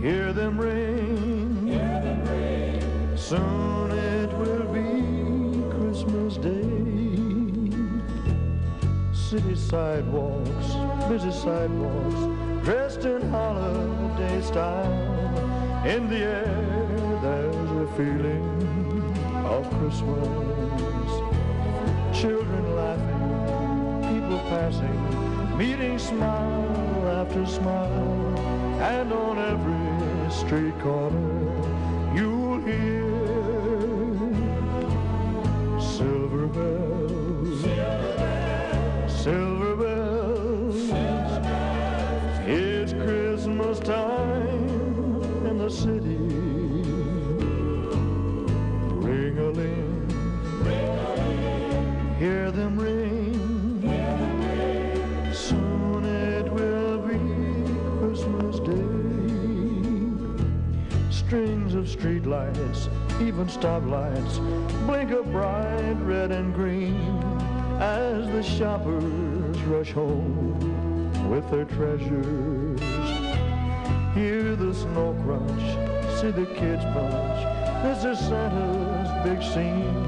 Hear them ring. Hear them ring. Soon it will be Christmas Day. City sidewalks, busy sidewalks, dressed in holiday style. In the air, there's a feeling of Christmas. Children laughing, people passing, meeting smile after smile. And on every street corner, stoplights, blink a bright red and green as the shoppers rush home with their treasures. Hear the snow crunch, see the kids bunch. This is Santa's big scene,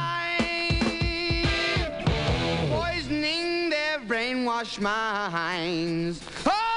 brainwashed minds. Oh,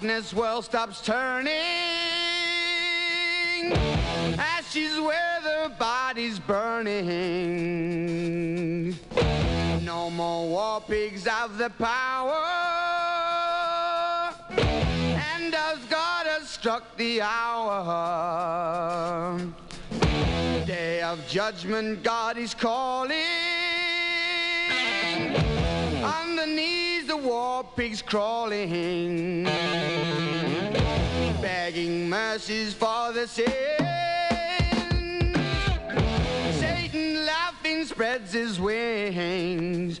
In darkness, world stops turning. Ashes where the body's burning. No more war pigs have the power. And as God has struck the hour, day of judgment, God is calling. On the knees, the war pigs crawling, begging mercies for the sins. Satan laughing spreads his wings.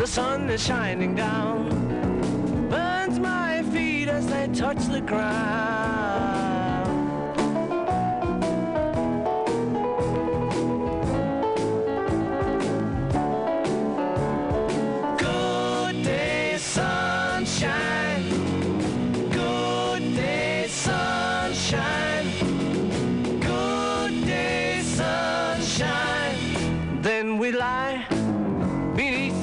the sun is shining down. Burns my feet as they touch the ground.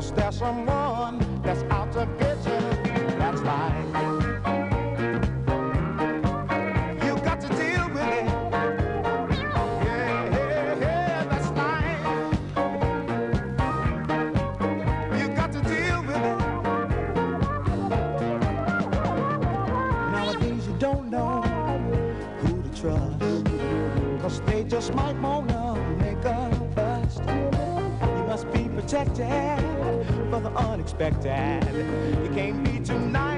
Cause there's someone that's out to get you. That's right. just might wanna make a bust. You must be protected the unexpected. You can't be nice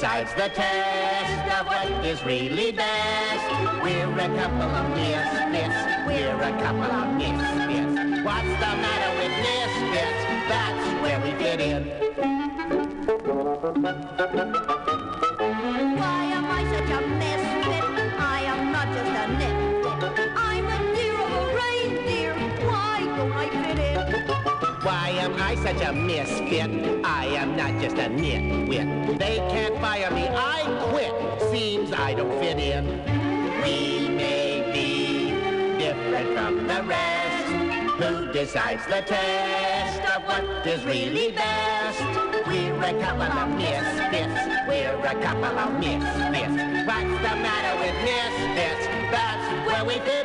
decides the test of what is really best. We're a couple of misfits. We're a couple of misfits. What's the matter such a misfit? I am not just a nitwit. They can't fire me, I quit. Seems I don't fit in. We may be different from the rest. Who decides the test of what is really best? We're a couple of misfits. We're a couple of misfits. What's the matter with misfits? That's where we fit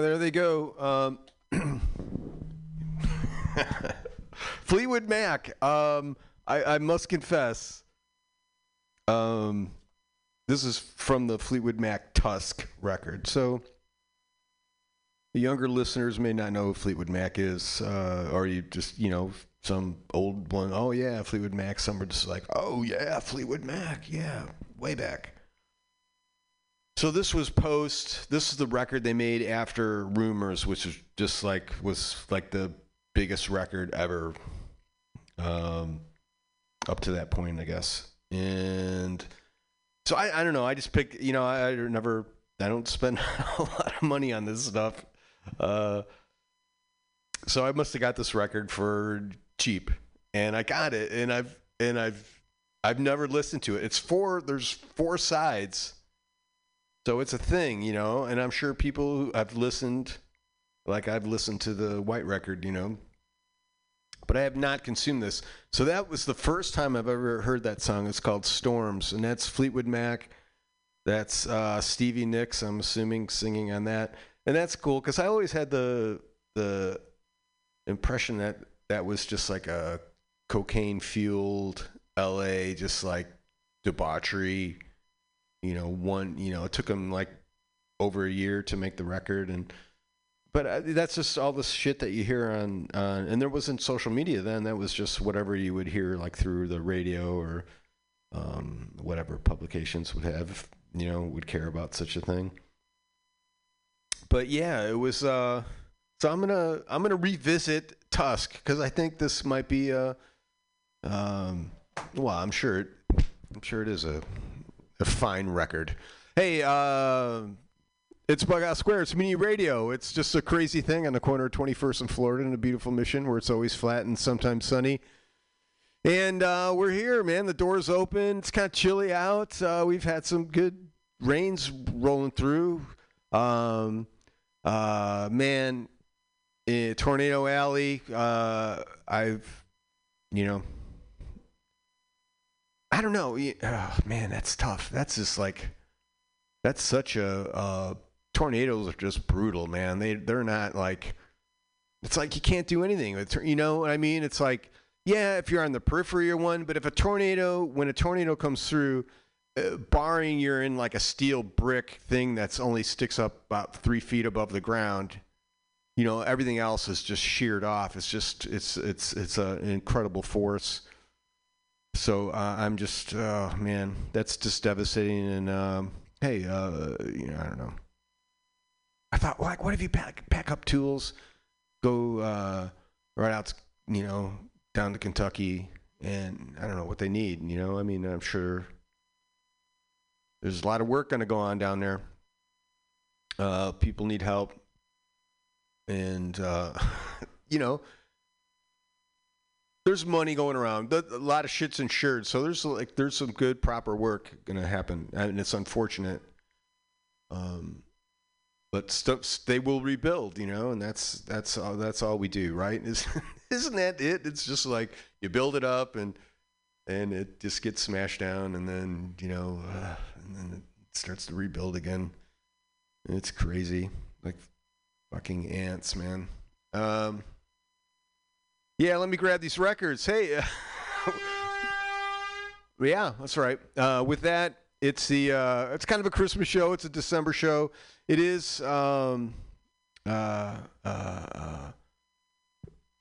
Yeah, there they go. Um, Fleetwood Mac. Um, I, I must confess. Um, this is from the Fleetwood Mac Tusk record. So the younger listeners may not know who Fleetwood Mac is, uh, or you just you know some old one. Oh yeah, Fleetwood Mac. Some are just like, oh yeah, Fleetwood Mac. Yeah, way back. So this was post. This is the record they made after Rumours, which was just like was like the biggest record ever, um, up to that point, I guess. And so I, I don't know. I just picked. You know, I, I never. I don't spend a lot of money on this stuff. Uh, so I must have got this record for cheap, and I got it, and I've and I've I've never listened to it. It's four. There's four sides so it's a thing, you know, and I'm sure people who have listened, like I've listened to the White record, you know, but I have not consumed this. So that was the first time I've ever heard that song. It's called Storms, and that's Fleetwood Mac. That's uh, Stevie Nicks, I'm assuming, singing on that, and that's cool because I always had the the impression that that was just like a cocaine fueled L.A. just like debauchery you know one you know it took them like over a year to make the record and but uh, that's just all the shit that you hear on and there wasn't social media then that was just whatever you would hear like through the radio or um, whatever publications would have you know would care about such a thing. But yeah it was uh so i'm gonna i'm gonna revisit tusk because i think this might be a um well i'm sure it i'm sure it is a a fine record. Hey, uh, it's Out Square. It's Mutiny Radio. It's just a crazy thing on the corner of 21st and Florida in a beautiful mission where it's always flat and sometimes sunny. And uh, we're here, man. The door's open. It's kind of chilly out. Uh, we've had some good rains rolling through. Um, uh, man, in Tornado Alley, uh, I've, you know, I don't know. Oh, man, that's tough. That's just like that's such a uh, tornadoes are just brutal, man. They they're not like it's like you can't do anything. You know what I mean? It's like yeah, if you're on the periphery or one, but if a tornado, when a tornado comes through, uh, barring you're in like a steel brick thing that's only sticks up about three feet above the ground, you know everything else is just sheared off. It's just it's it's it's a, an incredible force. So uh, I'm just, oh man, that's just devastating. And um, hey, uh, you know, I don't know. I thought, like, what if you pack pack up tools, go uh, right out, you know, down to Kentucky, and I don't know what they need. You know, I mean, I'm sure there's a lot of work going to go on down there. Uh, people need help, and uh, you know, there's money going around. a lot of shit's insured, so there's like there's some good proper work gonna happen, and it's unfortunate. Um, but st- they will rebuild, you know, and that's that's all, that's all we do, right? Is isn't that it? It's just like you build it up and and it just gets smashed down, and then you know, uh, and then it starts to rebuild again. It's crazy, like fucking ants, man. Um, yeah, let me grab these records. Hey, yeah, that's right. Uh, with that, it's the uh, it's kind of a Christmas show. It's a December show. It is. Um, uh, uh, uh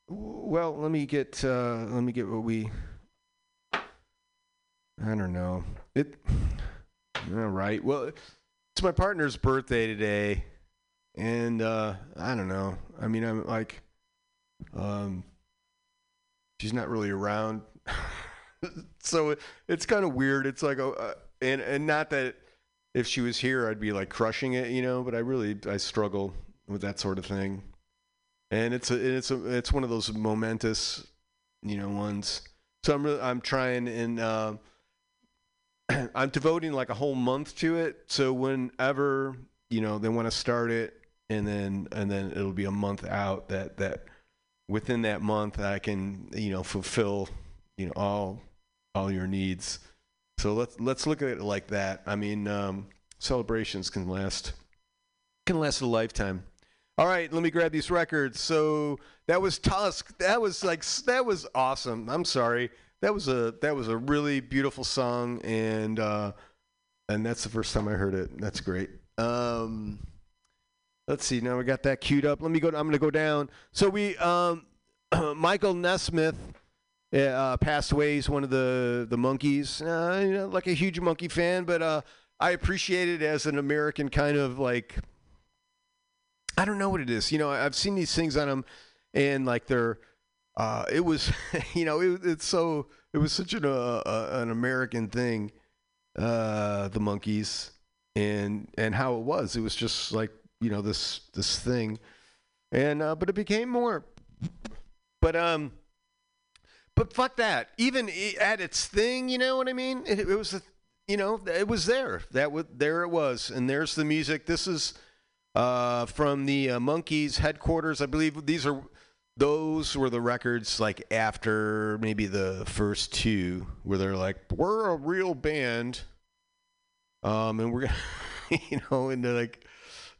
well, let me get uh, let me get what we. I don't know it. All right. Well, it's my partner's birthday today, and uh, I don't know. I mean, I'm like, um, she's not really around. so it, it's kind of weird. It's like, oh, uh, and and not that if she was here, I'd be like crushing it, you know. But I really I struggle with that sort of thing, and it's a it's a it's one of those momentous, you know, ones. So I'm really, I'm trying and uh, I'm devoting like a whole month to it. So whenever you know they want to start it, and then and then it'll be a month out that that within that month I can you know fulfill you know all all your needs. So let's let's look at it like that. I mean, um, celebrations can last can last a lifetime. All right, let me grab these records. So that was Tusk. That was like that was awesome. I'm sorry. That was a that was a really beautiful song, and uh, and that's the first time I heard it. That's great. Um, let's see. Now we got that queued up. Let me go. I'm going to go down. So we um, Michael Nesmith uh, passed away. He's one of the the Monkees. Uh, you know, like a huge monkey fan, but uh, I appreciate it as an American kind of like. I don't know what it is. You know, I've seen these things on them, and like they're. Uh, it was, you know, it, it's so. It was such an uh, uh, an American thing, uh, the Monkees, and and how it was. It was just like you know this this thing, and uh, but it became more. But um, but fuck that. Even at its thing, you know what I mean? It, it was, a, you know, it was there. That was there. It was, and there's the music. This is uh, from the uh, Monkees headquarters. I believe these are those were the records like after maybe the first two, where they're like, we're a real band, um, and we're gonna, you know, and they're like,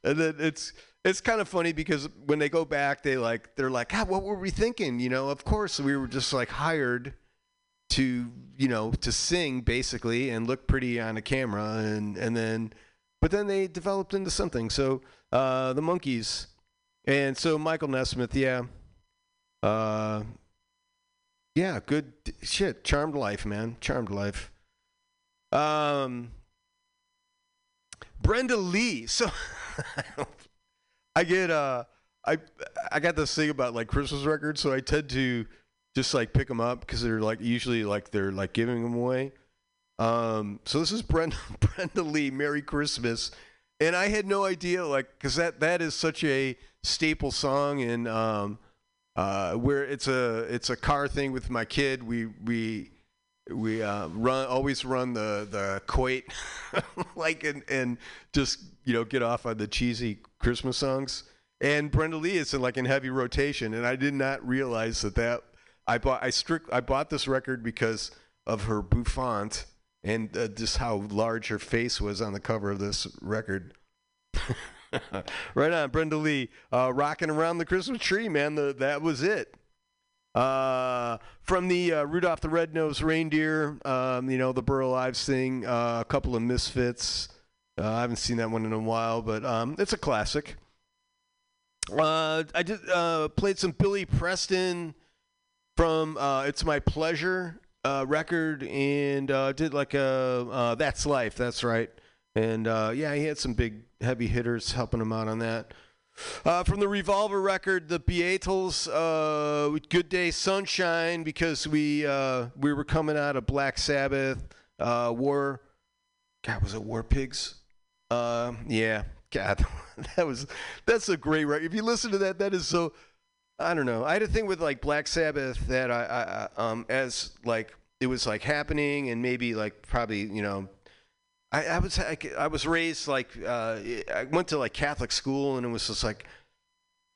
and then it's it's kind of funny because when they go back, they like they're like, ah, what were we thinking? You know, of course we were just like hired to you know to sing basically and look pretty on a camera. And and then but then they developed into something. So uh the Monkees. And so michael nesmith yeah. Uh yeah good shit charmed life man charmed life. Um brenda lee so i get uh i i got this thing about like christmas records so i tend to just like pick them up because they're like usually like they're like giving them away. Um, so this is Brenda Brenda Lee, Merry Christmas, and I had no idea like because that that is such a staple song and um, uh, where it's a it's a car thing with my kid. We we we uh, run always run the the quate like and and just you know get off on the cheesy Christmas songs. And Brenda Lee is in like in heavy rotation, and I did not realize that that I bought I strict I bought this record because of her bouffant and uh, just how large her face was on the cover of this record. right on, Brenda Lee, uh, rocking around the Christmas tree, man. The, that was it. Uh, from the uh, Rudolph the Red-Nosed Reindeer, um, you know, the Burl Ives thing, uh, a couple of Misfits. Uh, I haven't seen that one in a while, but um, it's a classic. Uh, I just uh, played some Billy Preston from "It's My Pleasure" record, and did like a "That's Life." That's right, and yeah, he had some big heavy hitters helping him out on that. Uh, from the Revolver record, the Beatles, uh, "Good Day Sunshine," because we uh, we were coming out of Black Sabbath, uh, War. God, was it War Pigs? Uh, yeah, God, that was that's a great record. If you listen to that, that is so. I don't know. I had a thing with like Black Sabbath that I, I, I um as like it was like happening and maybe like probably you know I, I was I, I was raised like uh, I went to like Catholic school and it was just like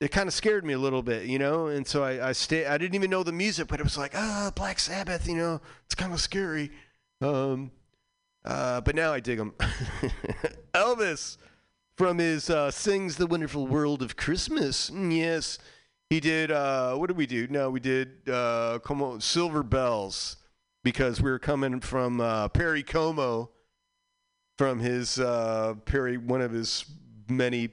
it kind of scared me a little bit, you know. And so I I stay I didn't even know the music, but it was like ah Black Sabbath, you know, it's kind of scary. Um, uh, but now I dig them. Elvis from his uh, "Sings the Wonderful World of Christmas." Mm, Yes, he did. Uh, what did we do? No, we did. Uh, como Silver Bells because we were coming from uh, Perry Como from his uh, Perry, one of his many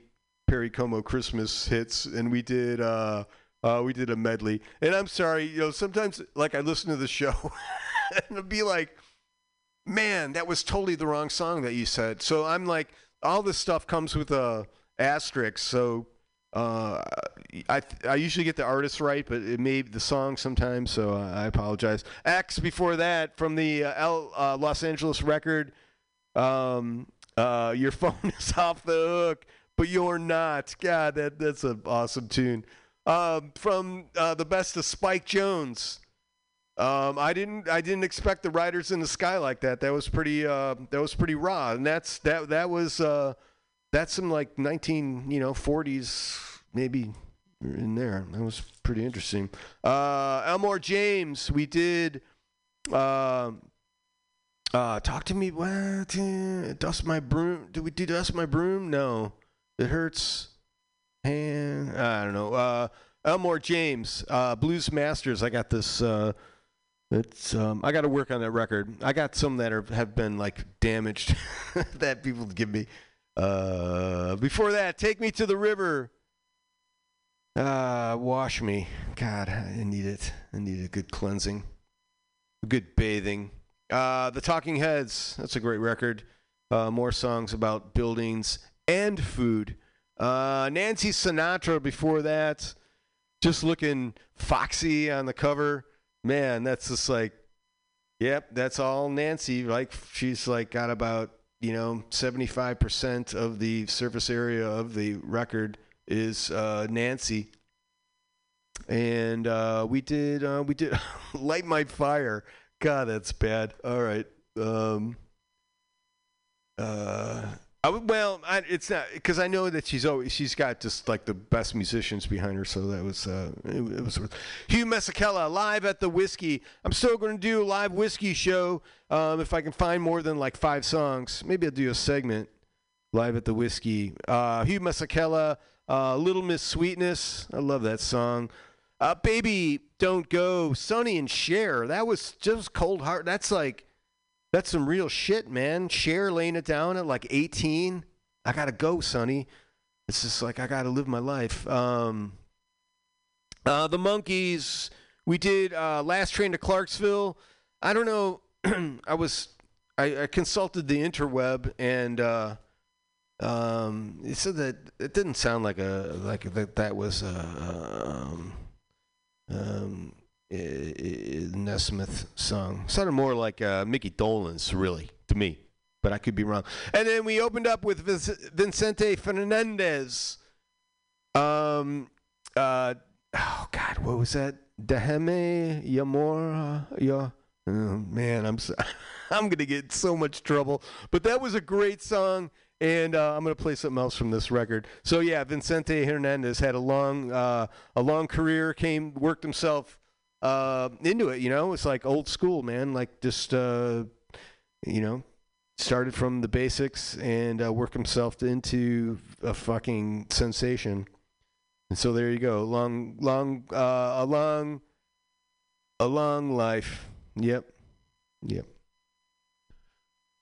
Perry Como Christmas hits, and we did. Uh, uh, we did a medley, and I'm sorry, you know, sometimes like I listen to the show, and it'll be like, man, that was totally the wrong song that you said. So I'm like, all this stuff comes with a asterisk. So uh, I I usually get the artist right, but it may the song sometimes. So I apologize. X before that from the uh, L, uh, Los Angeles record. Um, uh, your phone is off the hook, but you're not. God, that that's an awesome tune. Um, from uh, the best of Spike Jones. Um, I didn't I didn't expect the Riders in the Sky like that. That was pretty uh, that was pretty raw, and that's that that was uh, that's some like 19 you know 40s maybe in there. That was pretty interesting. Uh, Elmore James, we did. Uh, uh, talk to me. What? Dust my broom. Do we do dust my broom? No. It hurts. hand. I don't know. Uh, Elmore James, uh, Blues Masters. I got this. Uh, it's. Um, I got to work on that record. I got some that are have been like damaged that people give me. Uh, before that, take me to the river. Uh, wash me. God, I need it. I need a good cleansing, a good bathing. Uh, the Talking Heads. That's a great record. Uh, more songs about buildings and food. Uh, Nancy Sinatra before that, just looking foxy on the cover. Man, that's just like, yep, that's all Nancy. Like she's like got about you know seventy five percent of the surface area of the record is uh, Nancy. And uh, we did uh, we did light my fire. God, that's bad. All right. Um, uh, I, well, I, it's not because I know that she's always she's got just like the best musicians behind her. So that was uh, it, it was worth. Hugh Masekela live at the Whisky. I'm still going to do a live Whisky show. Um, if I can find more than like five songs, maybe I'll do a segment live at the Whisky. Uh, Hugh Masekela, uh, Little Miss Sweetness. I love that song. Uh, Baby, don't go. Sonny and Cher. That was just cold heart. That's like. That's some real shit, man. Cher laying it down at like 18. I gotta go, Sonny. It's just like I gotta live my life. Um, uh, the Monkees. We did uh, last train to Clarksville. I don't know. I was I, I consulted the interweb and uh, um, it said that it didn't sound like a like that that was a um, um, Nesmith song. Sounded more like uh, Mickey Dolenz, really, to me. But I could be wrong. And then we opened up with Vicente Fernandez. Um, uh, oh God, what was that? Deheme Yamora, yeah. Oh, man, I'm so, I'm gonna get so much trouble. But that was a great song, and uh, I'm gonna play something else from this record. So yeah, Vicente Hernandez had a long uh, a long career. Came worked himself uh, into it. You know, it's like old school, man. Like just uh, you know, started from the basics and uh, worked himself into a fucking sensation. And so there you go. Long, long, uh, a long, a long life. Yep, yep.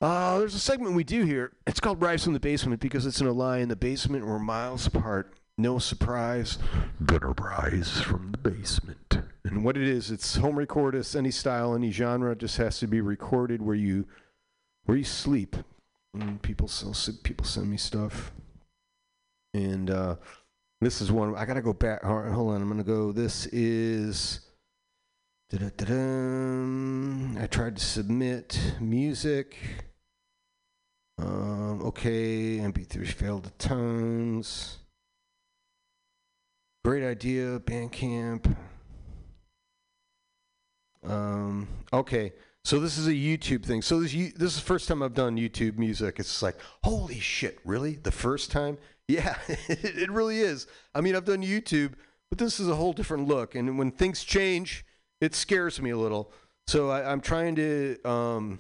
Uh, there's a segment we do here. It's called Rise from the Basement because it's in a lie in the basement. We're miles apart. No surprise. Gonna rise from the basement. And what it is, it's home record any style, any genre. Just has to be recorded where you where you sleep. And people sell, people send me stuff. And uh, this is one. I gotta go back. Hold on, I'm gonna go. This is. I tried to submit music. Um, okay, MP3 failed the tones. Great idea, Bandcamp. Um, okay, so this is a YouTube thing. So this this is the first time I've done YouTube music. It's like, holy shit, really? The first time? Yeah, it, really is. I mean, I've done YouTube, but this is a whole different look. And when things change, it scares me a little. So I, I'm trying to. Um,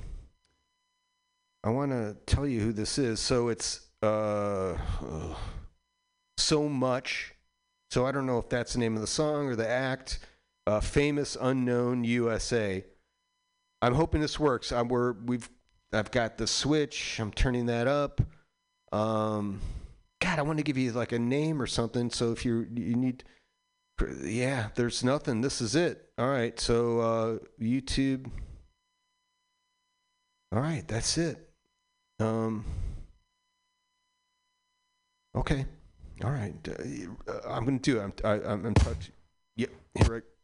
I want to tell you who this is. So it's uh, so much. So I don't know if that's the name of the song or the act. Uh, famous unknown USA. I'm hoping this works. I'm, we're, we've, I've got the switch. I'm turning that up. Um, God, I want to give you like a name or something. So if you you need, yeah, there's nothing. This is it. All right. So uh, YouTube. All right, that's it. Um. Okay. All right. Uh, I'm gonna do it. I'm I, I'm, I'm touch. Yep. Here I.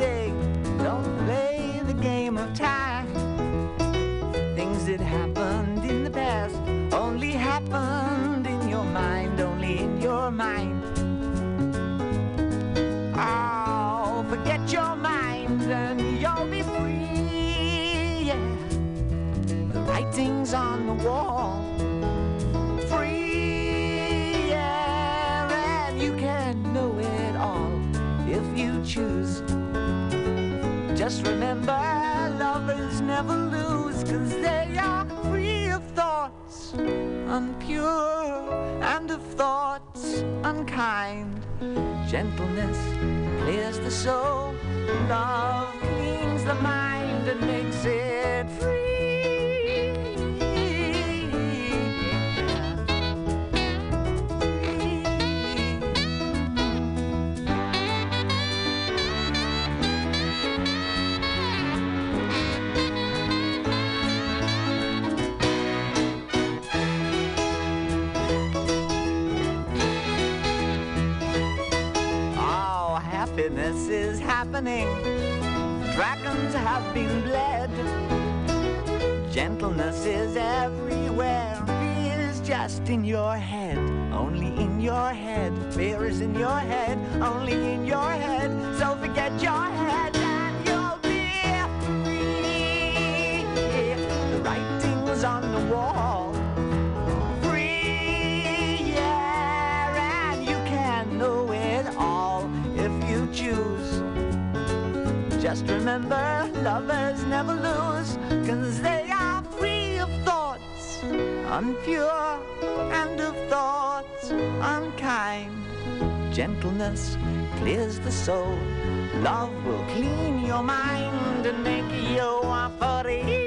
day. Happiness is happening. Dragons have been bled. Gentleness is everywhere. Fear is just in your head, only in your head. Fear is in your head, only in your head. So forget your head Just remember, lovers never lose, cause they are free of thoughts, unpure, and of thoughts unkind. Gentleness clears the soul, love will clean your mind and make you a I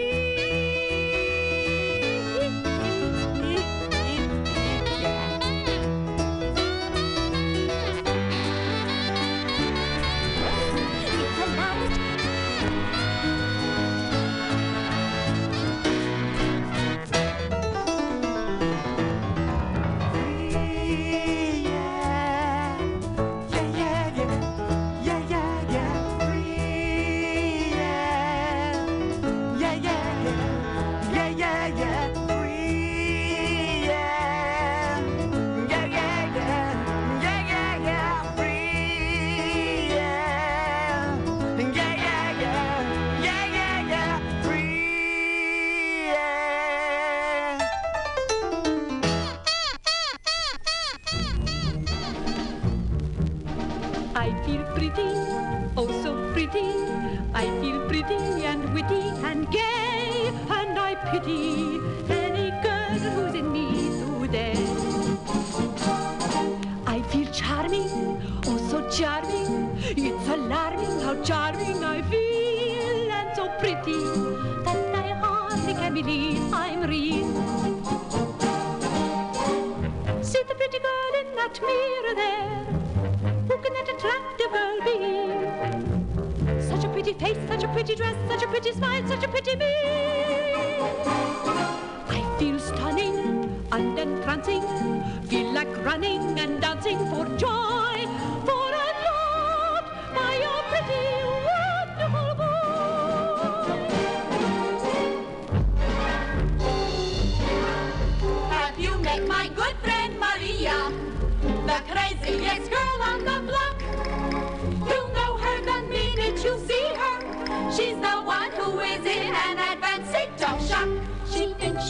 there. Who can that attractive girl be? Such a pretty face, such a pretty dress, such a pretty smile, such a pretty me. I feel stunning and entrancing, feel like running and dancing for joy,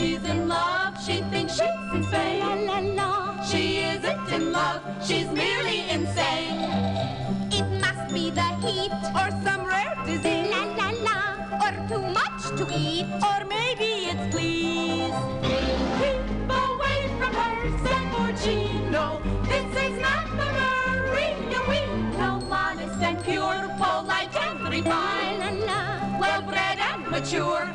she's in love. She thinks she's insane. La la la. She isn't in love. She's merely insane. It must be the heat or some rare disease. La la la. Or too much to eat. Or maybe it's please. Keep away from her, San Porcino. This is not the Maria we know. Modest and pure, polite and refined. La la. Well bred and mature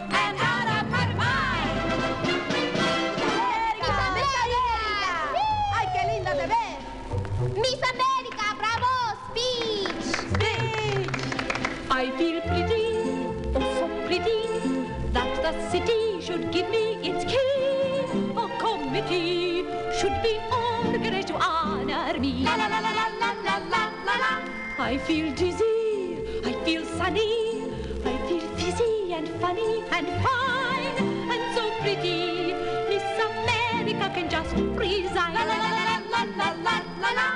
I feel dizzy, I feel sunny, I feel fizzy and funny and fine and so pretty. Miss America can just resign. La la la la la la la la la.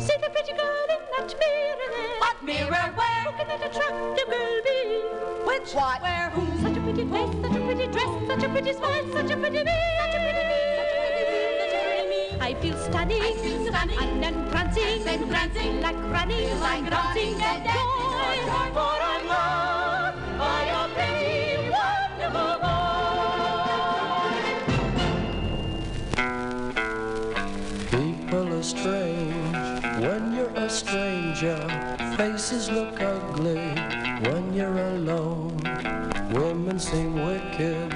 See the pretty girl in that mirror there. What mirror where? Look at that attractive girl be. Which what? Where? Who? Such a pretty face, such a pretty dress, such a pretty smile, such a pretty me. Such a I feel stunning, I feel stunning. and then prancing, then prancing, like running, like like running dancing and dancing for for joy. joy. For I'm loved by a pretty, wonderful boy. People are strange when you're a stranger. Faces look ugly when you're alone. Women seem wicked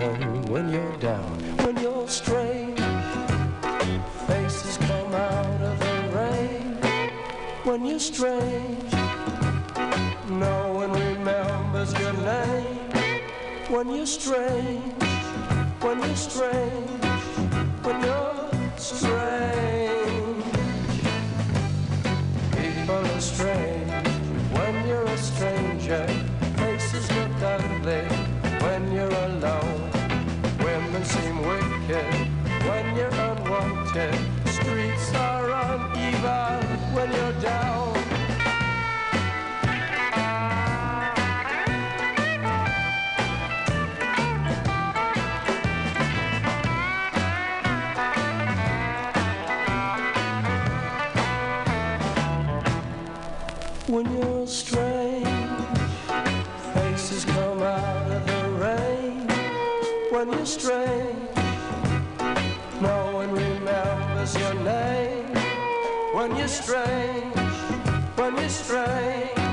uneven when you're down. When you're strange, faces come out of the rain. When you're strange, no one remembers your name. When you're strange, when you're strange, when you're strange. funny strike.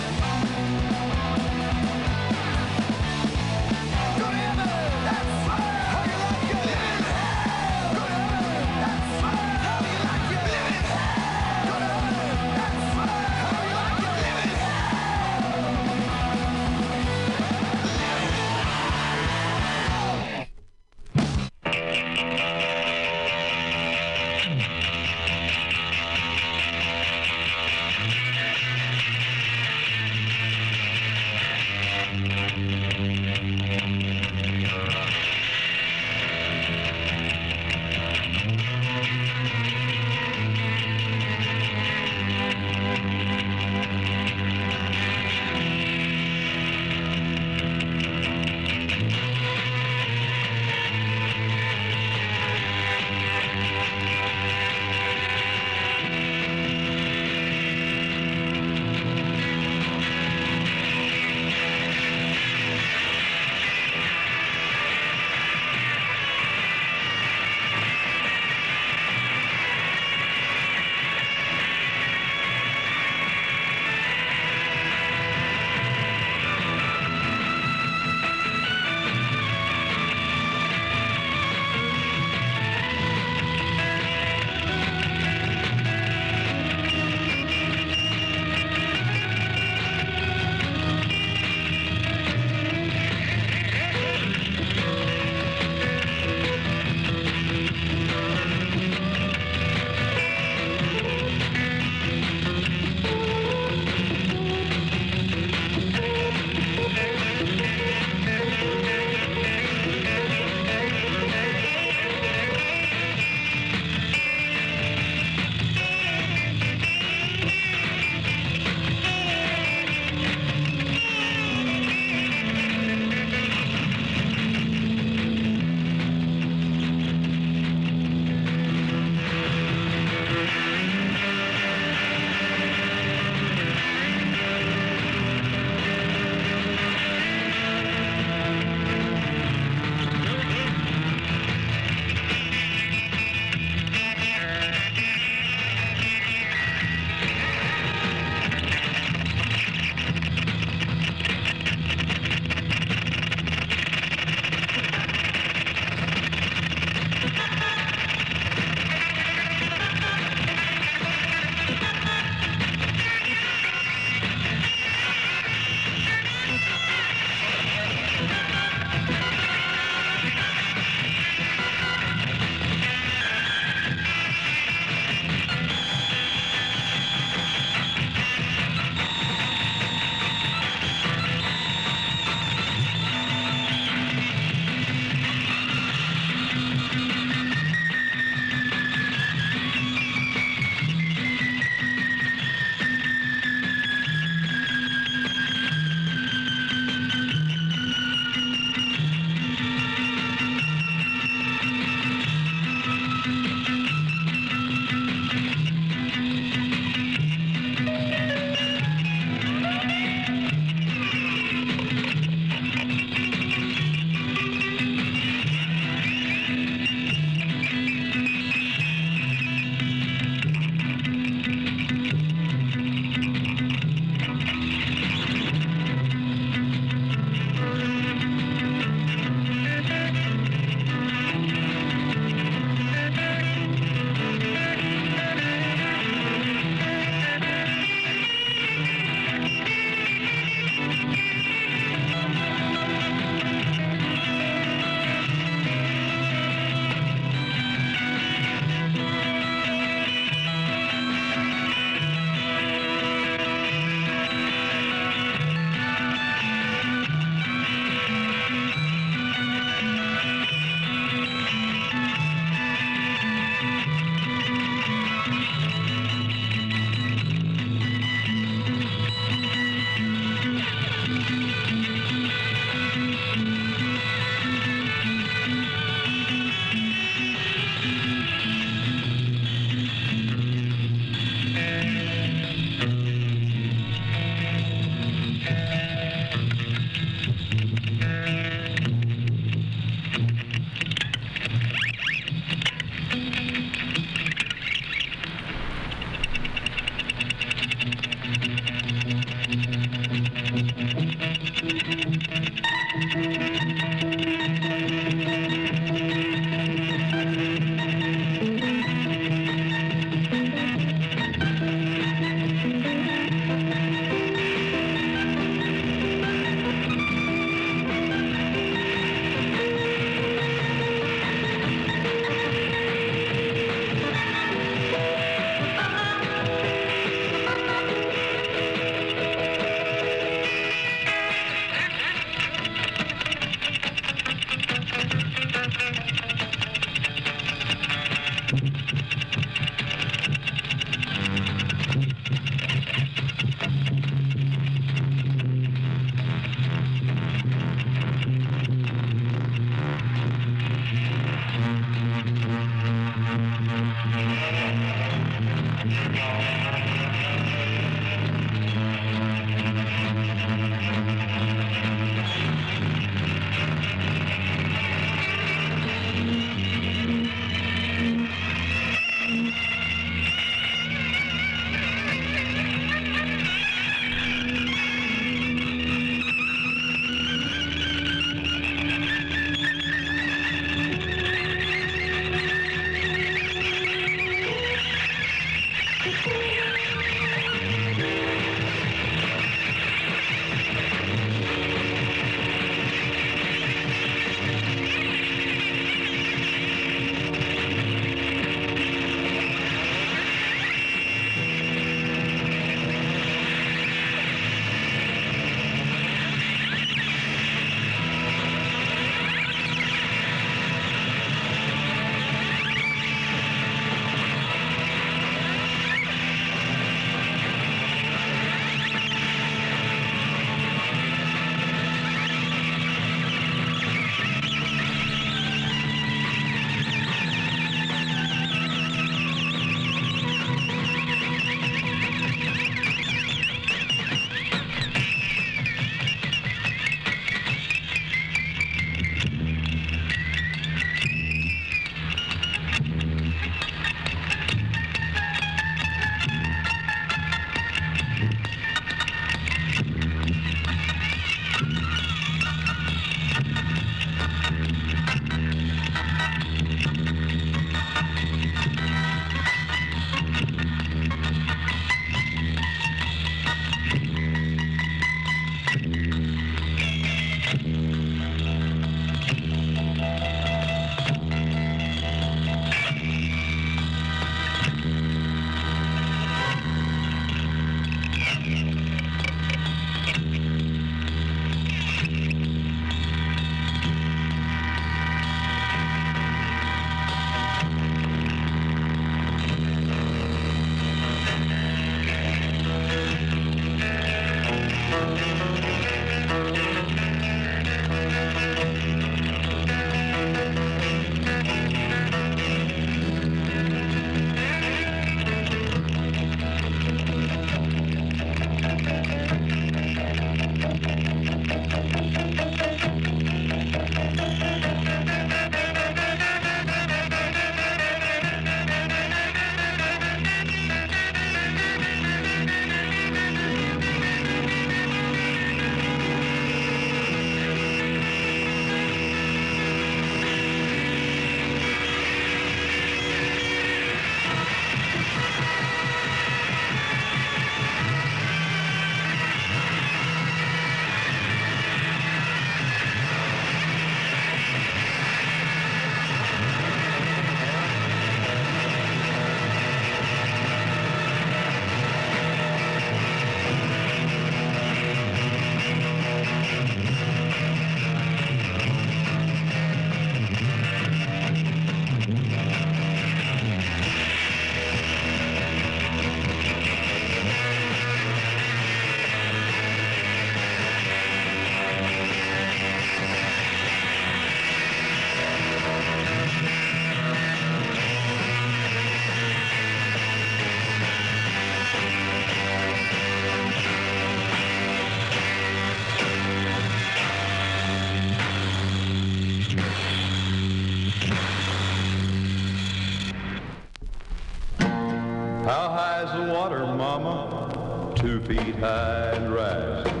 Feet high and rising.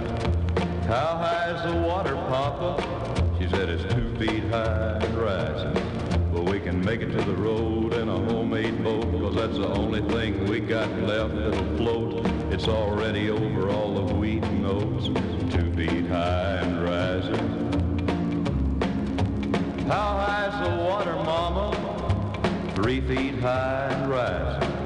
How high's the water, papa? She said it's two feet high and rising. Well, we can make it to the road in a homemade boat, cause that's the only thing we got left that'll float. It's already over all the wheat and oats, two feet high and rising. How high's the water, mama? Three feet high and rising.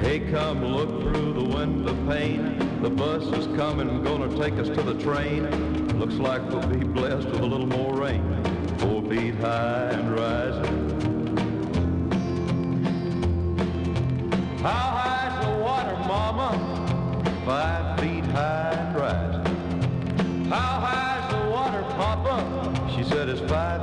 Hey, come look through the window pane. The bus is coming, gonna take us to the train. Looks like we'll be blessed with a little more rain. Four feet high and rising. How high's the water, mama? Five feet high and rising. How high's the water, papa? She said it's five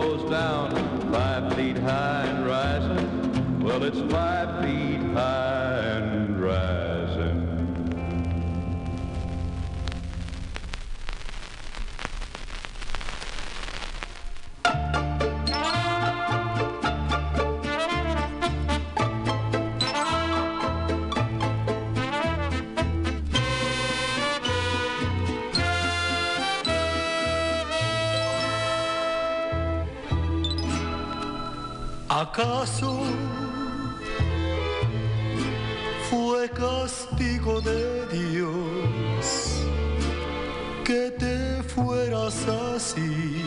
goes down. Five feet high and rising. Well, it's five feet ¿Acaso fue castigo de Dios que te fueras así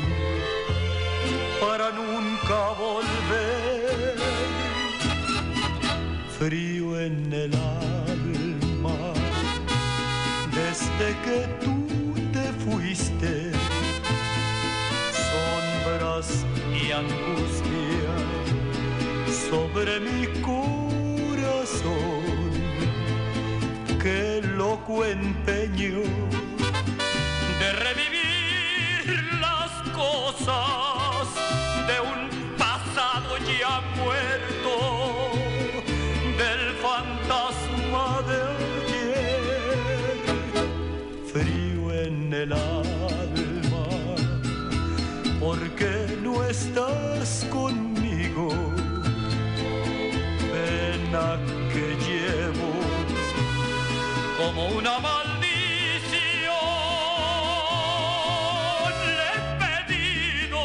para nunca volver? Frío en el alma desde que tú te fuiste, sombras y angustia sobre mi corazón. Qué loco empeño de revivir las cosas de un como una maldición. Le he pedido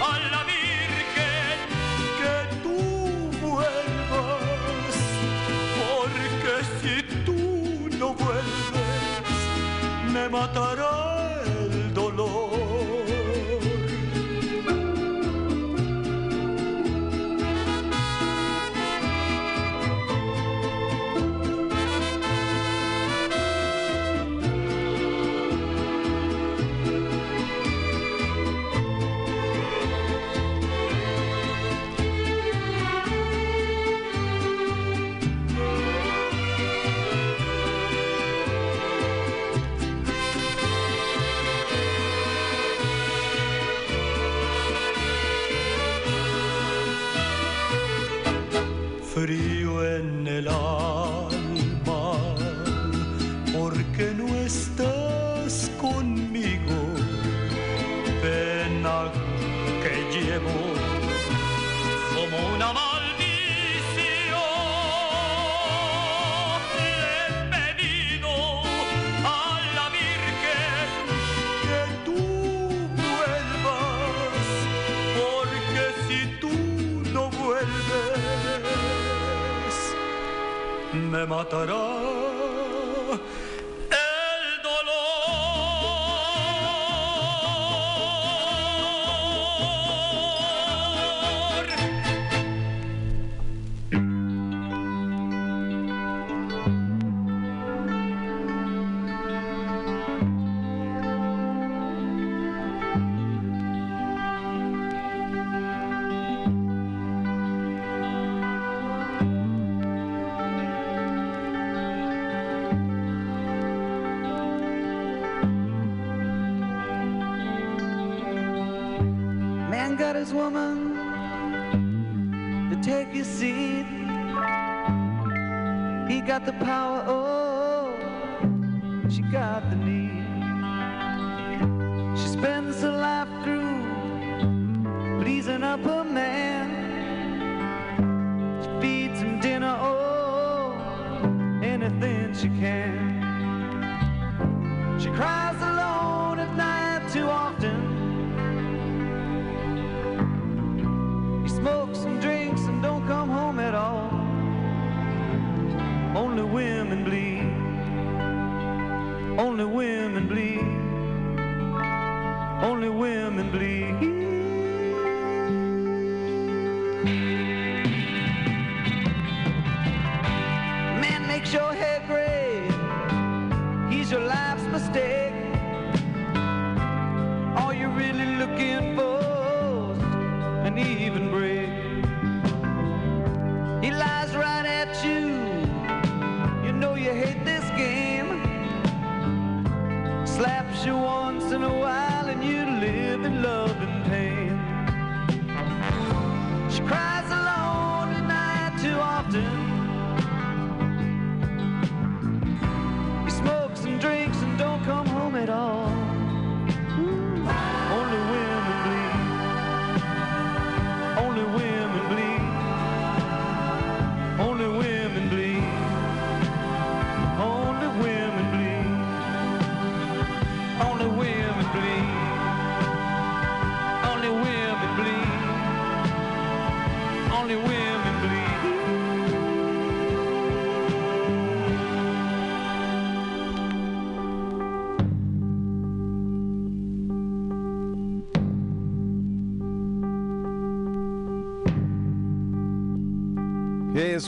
a la Virgen que tú vuelvas, porque si tú no vuelves, me matará porque no estás conmigo, pena que llevo como una maldición. He pedido a la Virgen que tú vuelvas, porque si tú no vuelves, me matará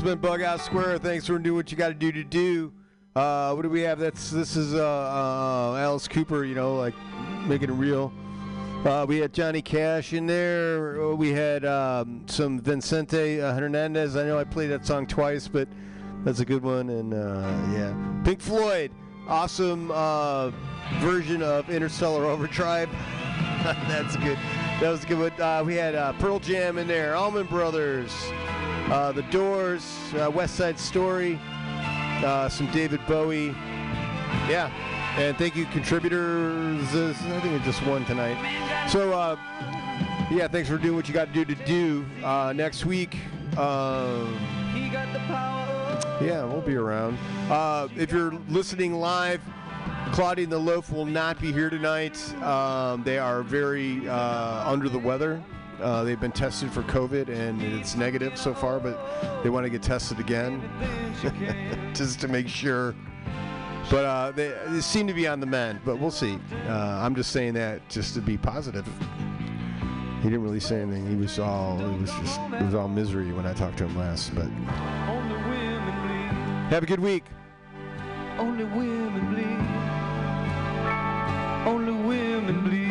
been Bug Out Square. Thanks for doing what you got to do to do. Uh, what do we have? That's this is uh, uh, Alice Cooper. You know, like making it real. Uh, we had Johnny Cash in there. Uh, We had um, some Vicente Fernández. I know I played that song twice, but that's a good one. And uh, yeah, Pink Floyd, awesome version of Interstellar Overdrive. that's good. That was a good one. We had Pearl Jam in there, Allman Brothers, uh, The Doors, uh, West Side Story, uh, some David Bowie. Yeah, and thank you, contributors. I think it's just one tonight. So, uh, yeah, thanks for doing what you got to do to do. Uh, next week, um, yeah, we'll be around. Uh, if you're listening live, Claudia and the Loaf will not be here tonight. Um, they are very under the weather. Uh, they've been tested for COVID and it's negative so far, but they want to get tested again just to make sure. But uh, they, they seem to be on the mend, but we'll see. Uh, I'm just saying that just to be positive. He didn't really say anything. He was all it was just it was all misery when I talked to him last. But Only women bleed. have a good week. Only women bleed. Only women bleed.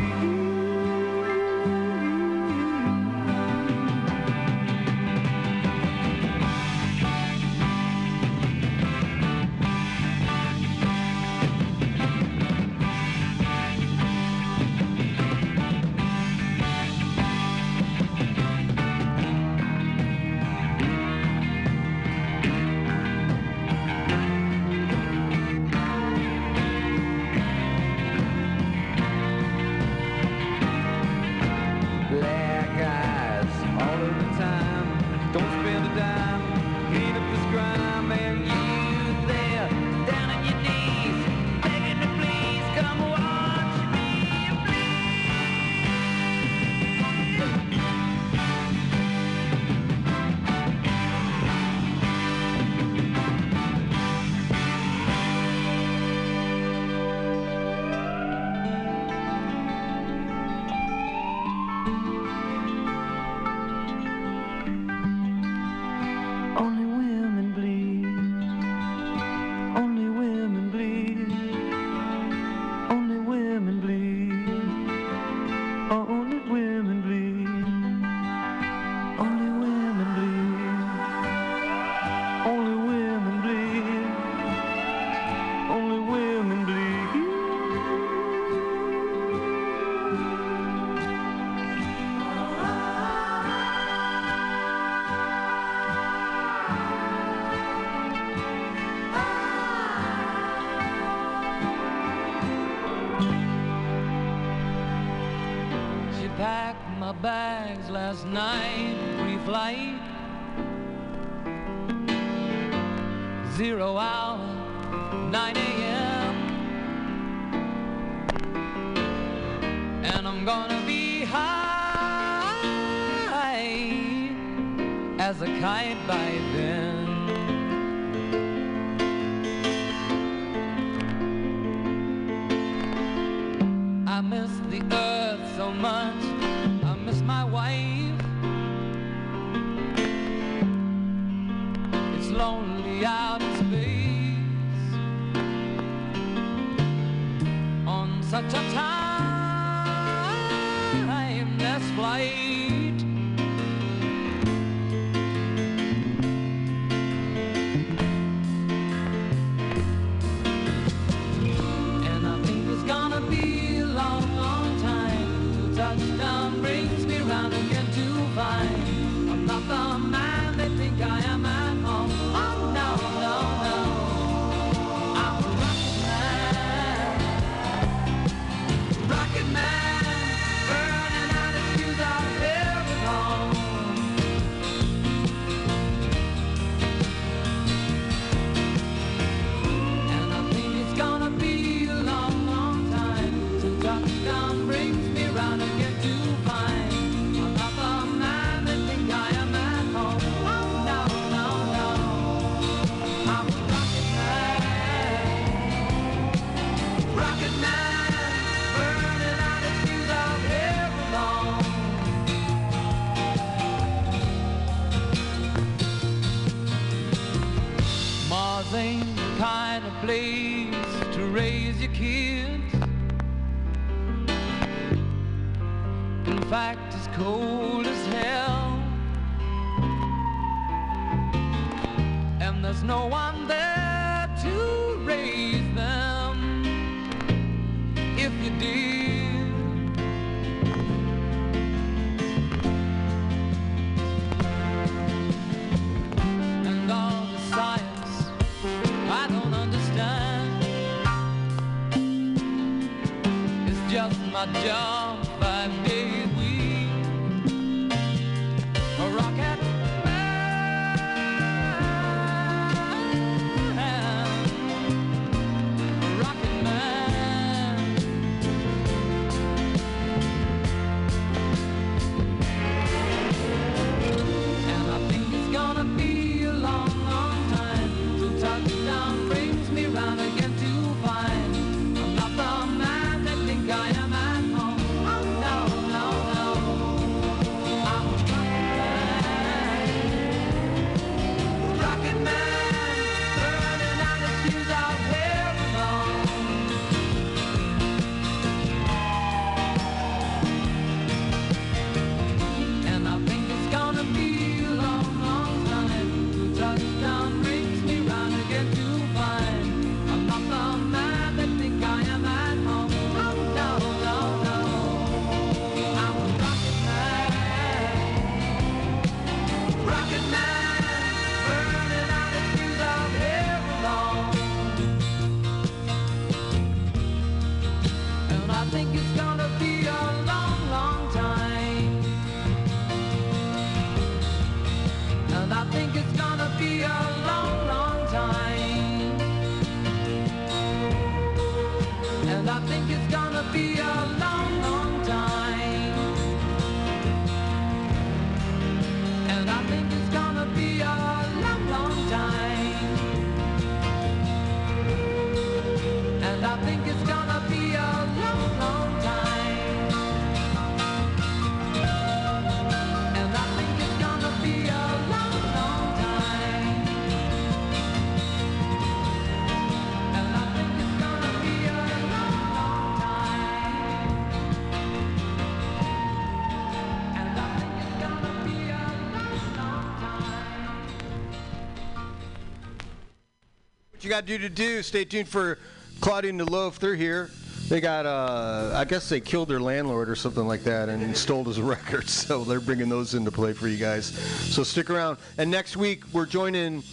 got to do to do. Stay tuned for Claudia and the Loaf. They're here. They got, uh, I guess they killed their landlord or something like that and stole his records. So they're bringing those into play for you guys. So stick around. And next week, we're joining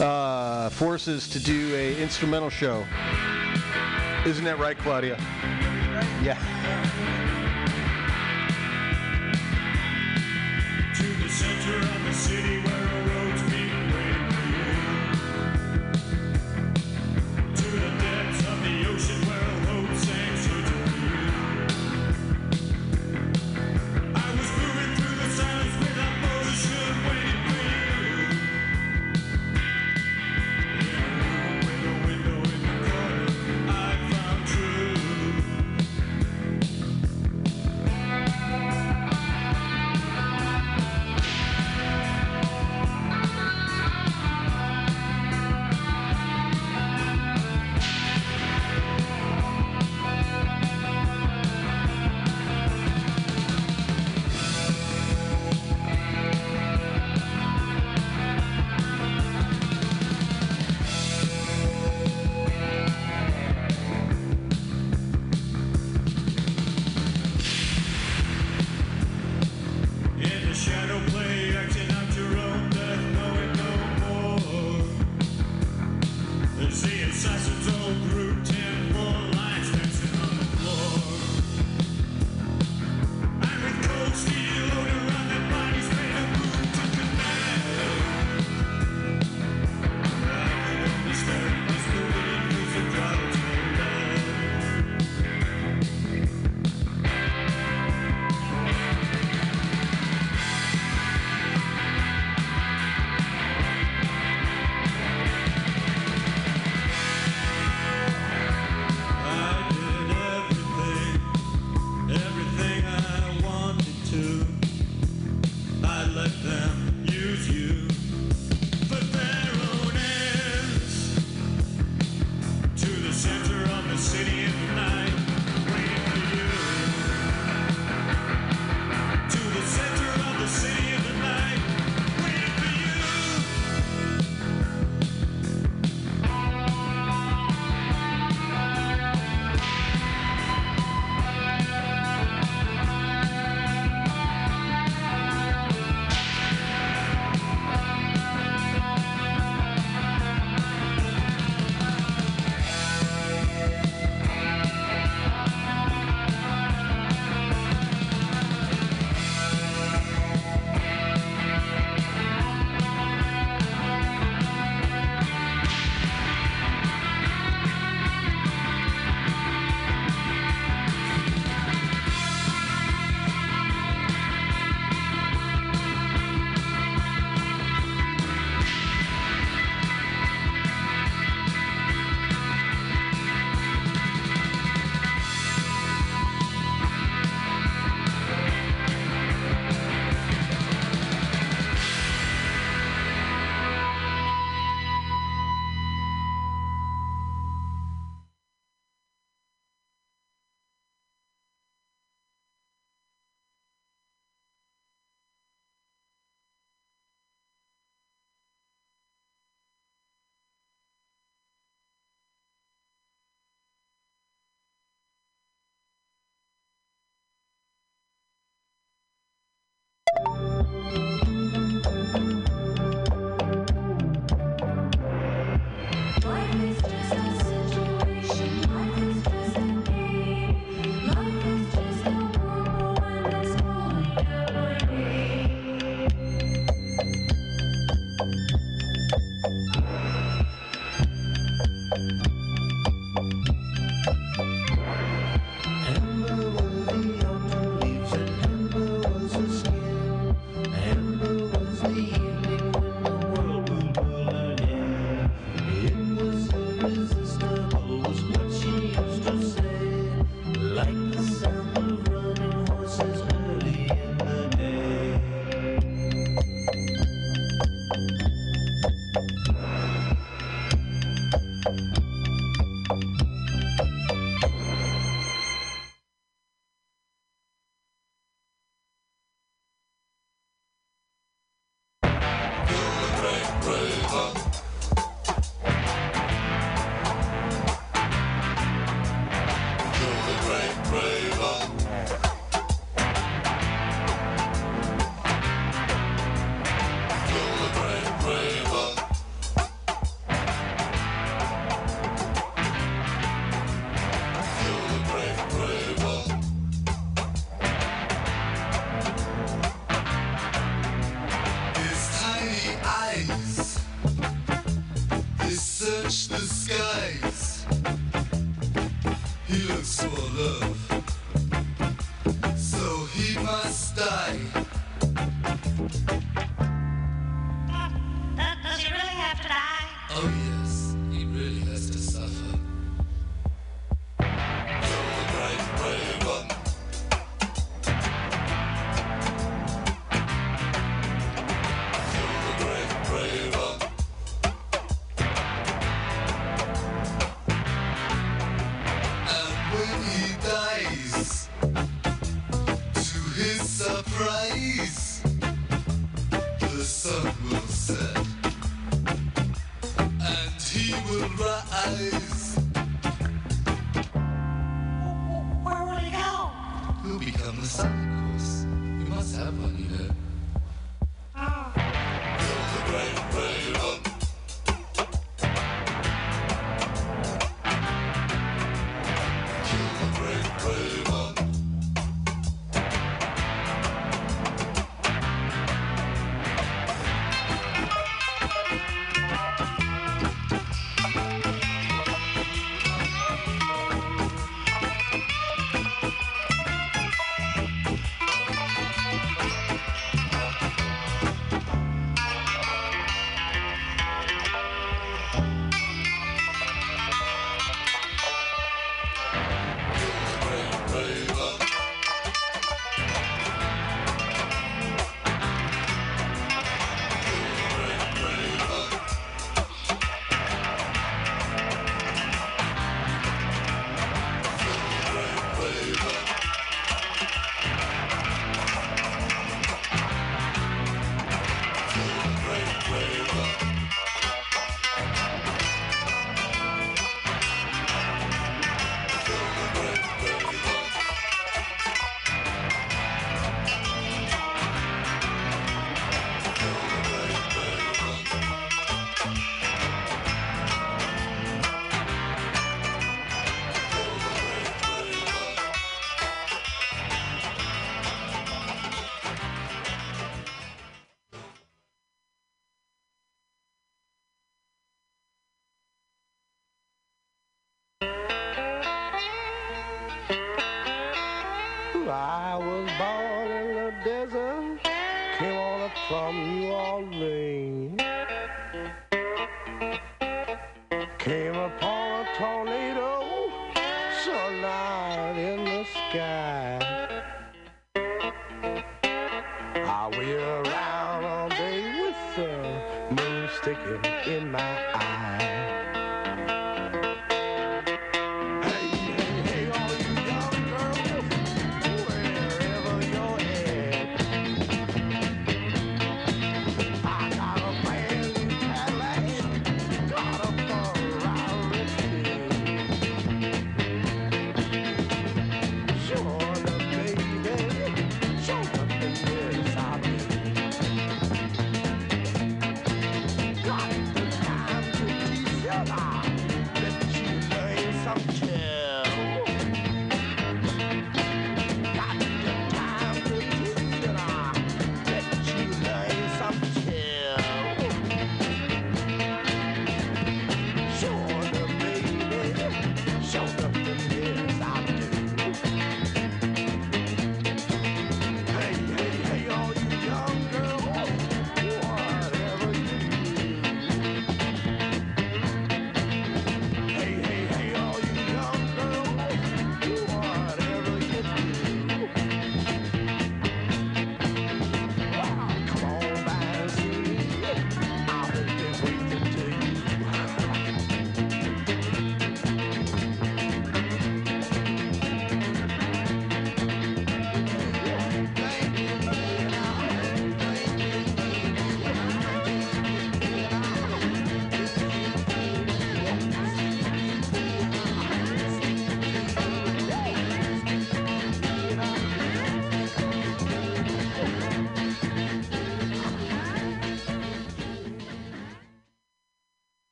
uh, forces to do a instrumental show. Isn't that right, Claudia? Yeah.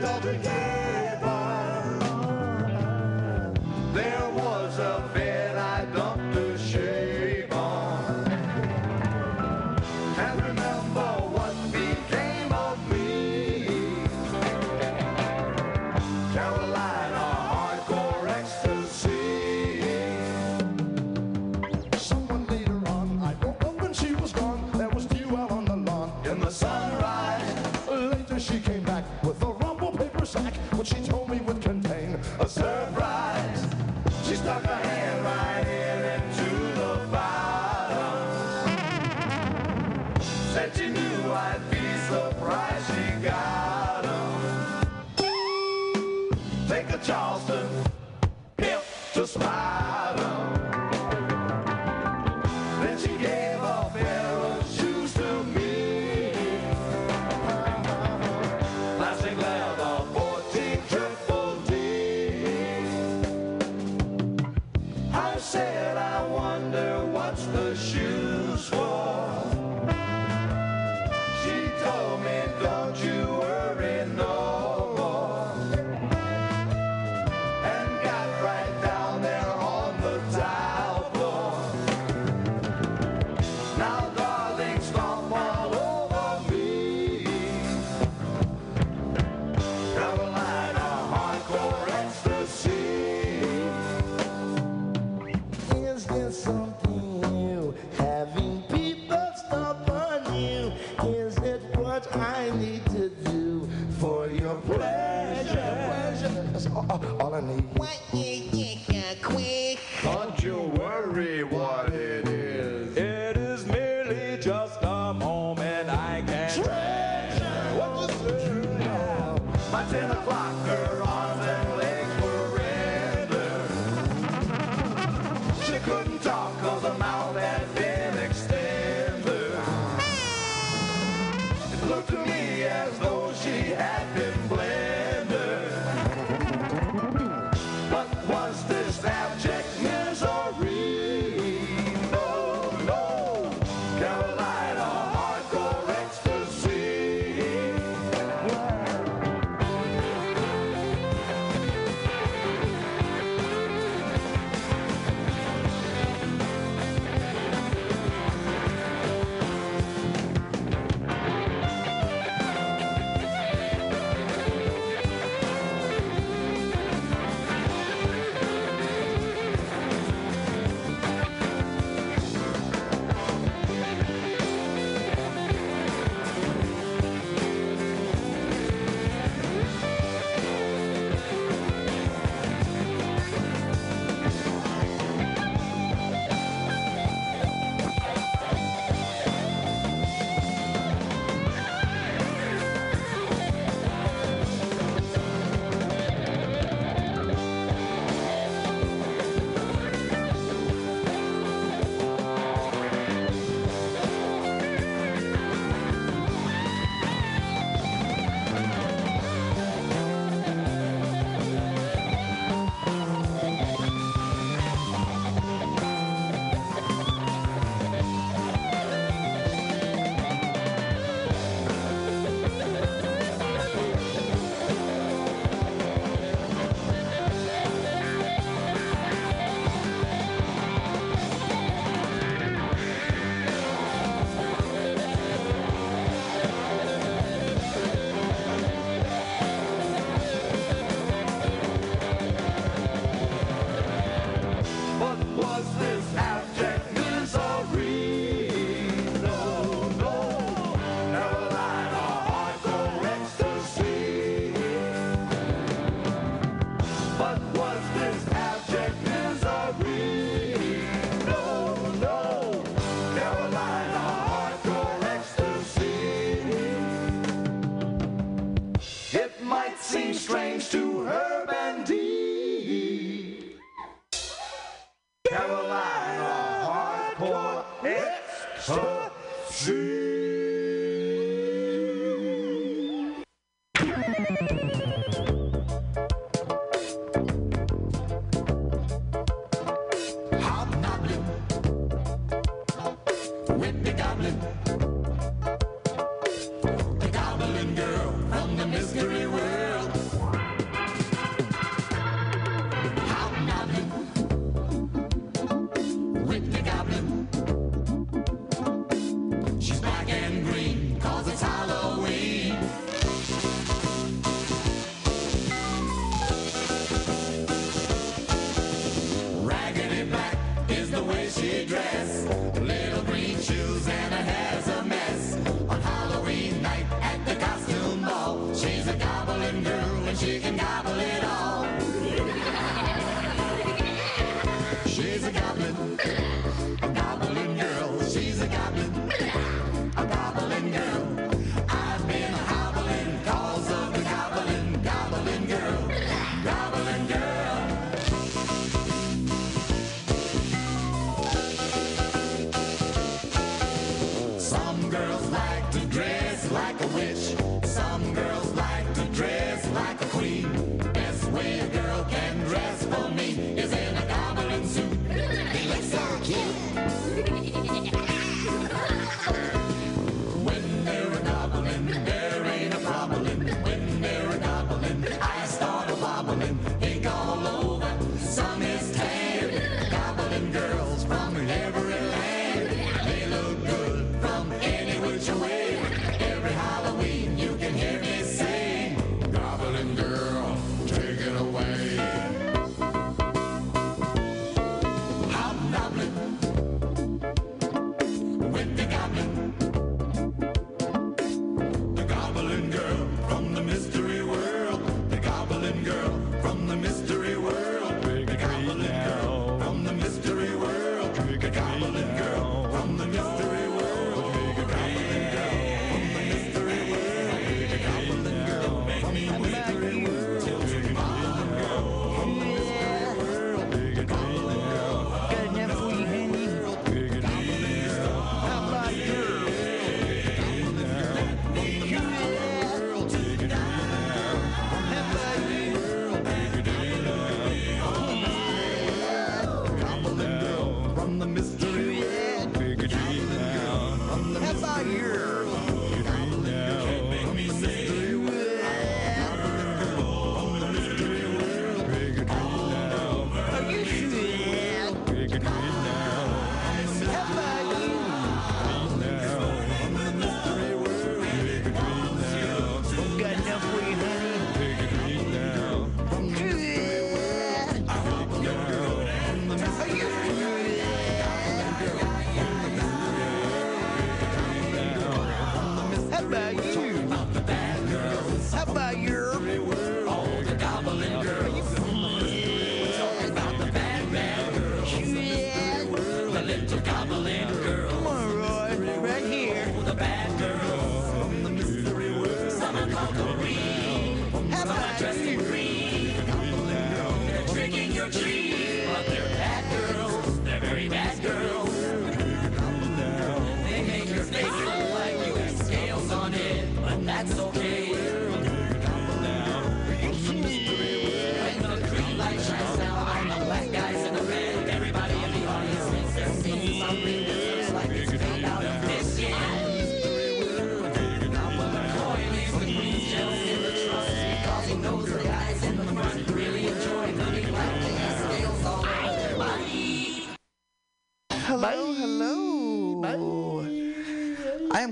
Dalton There hip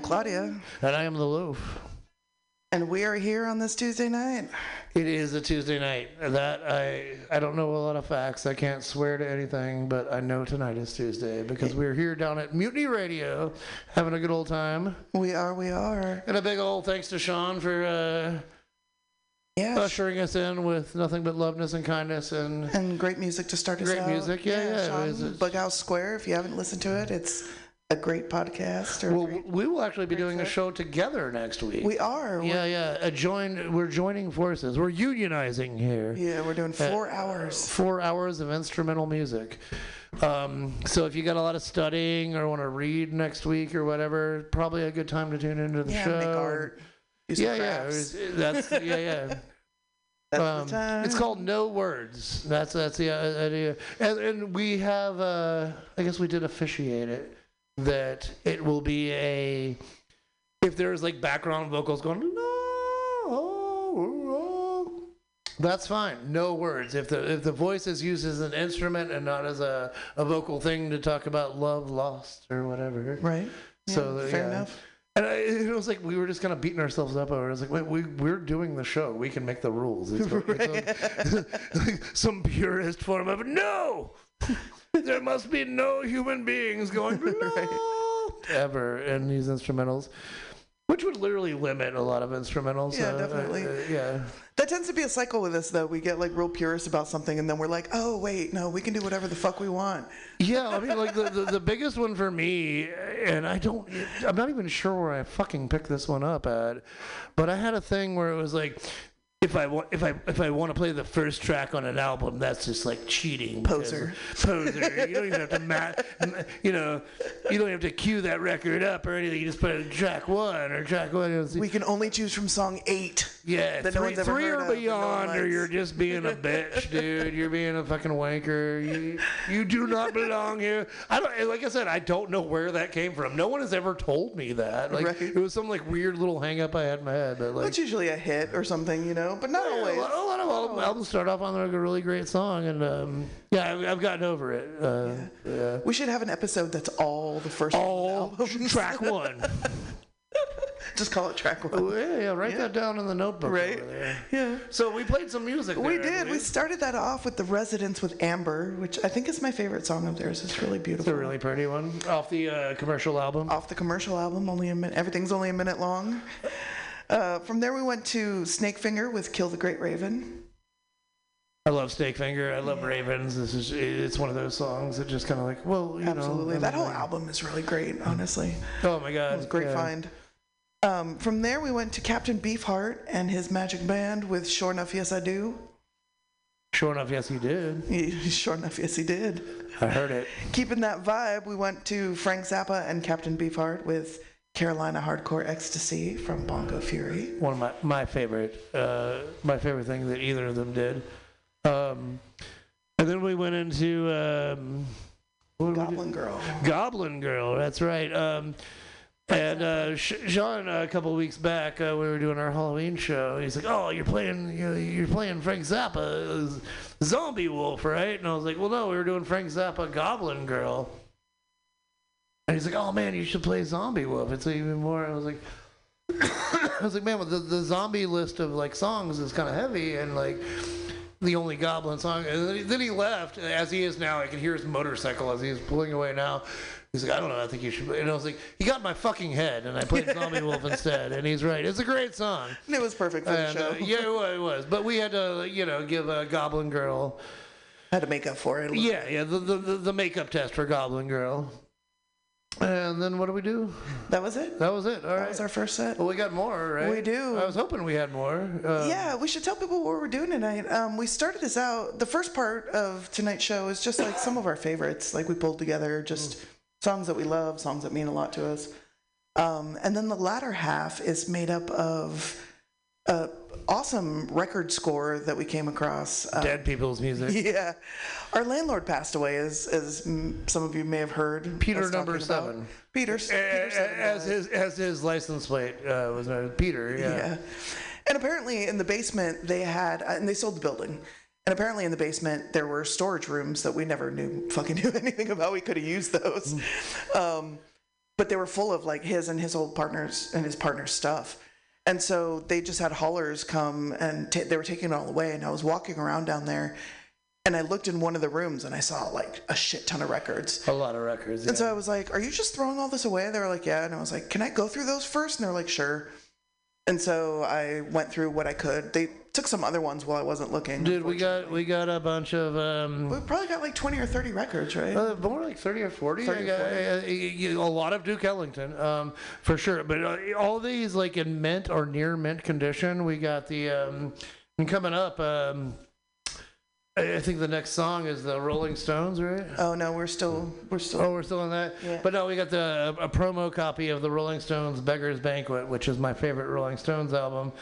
Claudia. And I am the loaf. And we are here on this Tuesday night. It is a Tuesday night. That I I don't know a lot of facts. I can't swear to anything, but I know tonight is Tuesday because we're here down at Mutiny Radio having a good old time. We are, we are. And a big old thanks to Sean for uh yeah, ushering us in with nothing but loveness and kindness and and great music to start us Great out. music, yeah, yeah, it Sean, Bughouse Square. If you haven't listened to it, it's a great podcast. Or Well, we will actually be doing a show together next week. we are. yeah, yeah. A join. We're joining forces. We're unionizing here. Yeah, we're doing four hours. Four hours of instrumental music. Um, so if you got a lot of studying or want to read next week or whatever, probably a good time to tune into the Yeah, show. make art, yeah, yeah. crafts. That's yeah, yeah. That's Um, the time. It's called No Words. That's that's the uh, idea, and, and we have. Uh, I guess we did officiate it that it will be a. If there's like background vocals going no, that's fine. No words. If the if the voice is used as an instrument and not as a, a vocal thing to talk about love lost or whatever. Right. So Yeah, fair yeah. enough. And I, it was like we were just kind of beating ourselves up over. it. I was like, wait, we we're doing the show. We can make the rules. It's, it's a- like some purist form of no. there must be no human beings going no ever in these instrumentals. which would literally limit a lot of instrumentals. Yeah, uh, definitely. uh, yeah. That tends to be a cycle with us, though. We get like real purist about something, and then we're like, oh wait, no, we can do whatever the fuck we want. Yeah, I mean, like the, the, the biggest one for me, and I don't, I'm not even sure where I fucking picked this one up at, but I had a thing where it was like, if I want, if I if I want to play the first track on an album, that's just like cheating. Poser. Poser. You don't even have to ma- ma- you know, you don't have to cue that record up or anything. You just put it in track one or track one. We can only choose from song eight. Yeah, that no three, one's ever three or of, that no beyond, or you're just being a bitch, dude. You're being a fucking wanker. You, you do not belong here. I don't. Like I said, I don't know where that came from. No one has ever told me that. Like Right. it was some like weird little hang up I had in my head. But like It's usually a hit or something, you know, but not a always. lot, a lot of al- albums start off on like a really great song, and um, yeah, I've, I've gotten over it. Uh, yeah. We should have an episode that's all the first all albums. track one. Just call it track one. Oh, yeah, yeah, write that down in the notebook. Right. over there. Yeah. So we played some music. We there, I did. We started that off with The Residents with Amber, which I think is my favorite song of theirs. It's really beautiful. It's a really pretty one off the uh, commercial album. Off the commercial album, only a minute. Everything's only a minute long. Uh, from there, we went to Snakefinger with "Kill the Great Raven." I love Snakefinger. I love Ravens. This is it's one of those songs that just kind of like, well, you Absolutely, know, that whole like- album is really great. Honestly, Oh my god, it was a great yeah. find. Um, from there, we went to Captain Beefheart and his magic band with "Sure Enough, Yes I Do." Sure enough, yes, he did. He, sure enough, yes he did. I heard it. Keeping that vibe, we went to Frank Zappa and Captain Beefheart with Carolina Hardcore Ecstasy from Bongo Fury. One of my my favorite, uh, my favorite thing that either of them did. Um, and then we went into um? Goblin Girl. Goblin Girl. That's right. Um, and uh, Sean, uh, a couple of weeks back, uh, we were doing our Halloween show. He's like, "Oh, you're playing, you're playing Frank Zappa, Zomby Woof, right?" And I was like, "Well, no, we were doing Frank Zappa, Goblin Girl." And he's like, "Oh man, you should play Zomby Woof. It's even more." I was like, "I was like, man, well, the the zombie list of like songs is kind of heavy, and like." the only goblin song. And then he, left, as he is now. I can hear his motorcycle as he's pulling away now. He's like, I don't know. I think you should. And I was like, he got my fucking head, and I played Zombie Wolf instead. And he's right. It's a great song. And it was perfect for the show. uh, yeah, it was. But we had to, you know, give a Goblin Girl. Had to make up for it. Yeah, yeah, the the the makeup test for Goblin Girl. And then what do we do? That was it. That was it. All right. That was our first set. Well, we got more, right? We do. I was hoping we had more. Uh, yeah, we should tell people what we're doing tonight. Um, we started this out. The first part of tonight's show is just like some of our favorites. Like we pulled together just songs that we love, songs that mean a lot to us. Um, and then the latter half is made up of a awesome record score that we came across. Uh, Dead people's music. Yeah, our landlord passed away, as as mm, some of you may have heard. Peter number seven. Peter, Peter seven as his as his license plate uh, was. Peter. Yeah. Yeah. And apparently in the basement they had, uh, and they sold the building. And apparently in the basement there were storage rooms that we never knew fucking knew anything about. We could have used those. Um, but they were full of like his and his old partners and his partner's stuff. And so they just had haulers come and ta they were taking it all away. And I was walking around down there and I looked in one of the rooms and I saw like a shit ton of records. A lot of records. And so I was like, Are you just throwing all this away? They were like, Yeah. And I was like, Can I go through those first? And they're like, Sure. And so I went through what I could. They took some other ones while I wasn't looking. Dude, we got we got a bunch of um, We probably got like 20 or 30 records, right? uh, more like thirty or forty. 30 got- uh, a lot of Duke Ellington, um, for sure. But uh, all these like in mint or near mint condition. We got the um, and coming up. Um, I think the next song is the Rolling Stones, right? oh no, we're still we're still Oh, we're still on that. Yeah. But no, we got the a promo copy of the Rolling Stones "Beggar's Banquet," which is my favorite Rolling Stones album.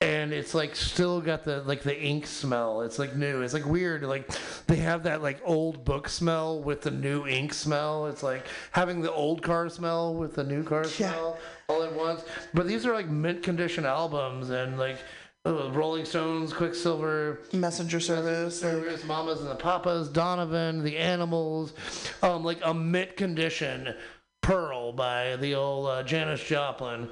And it's like still got the like the ink smell. It's like new. It's like weird. Like they have that like old book smell with the new ink smell. It's like having the old car smell with the new car smell all at once. But these are like mint condition albums and like Rolling Stones, Quicksilver, messenger service. like- Service, Mamas and the Papas, Donovan, The Animals, um, like a mint condition Pearl by the old uh, Janis Joplin,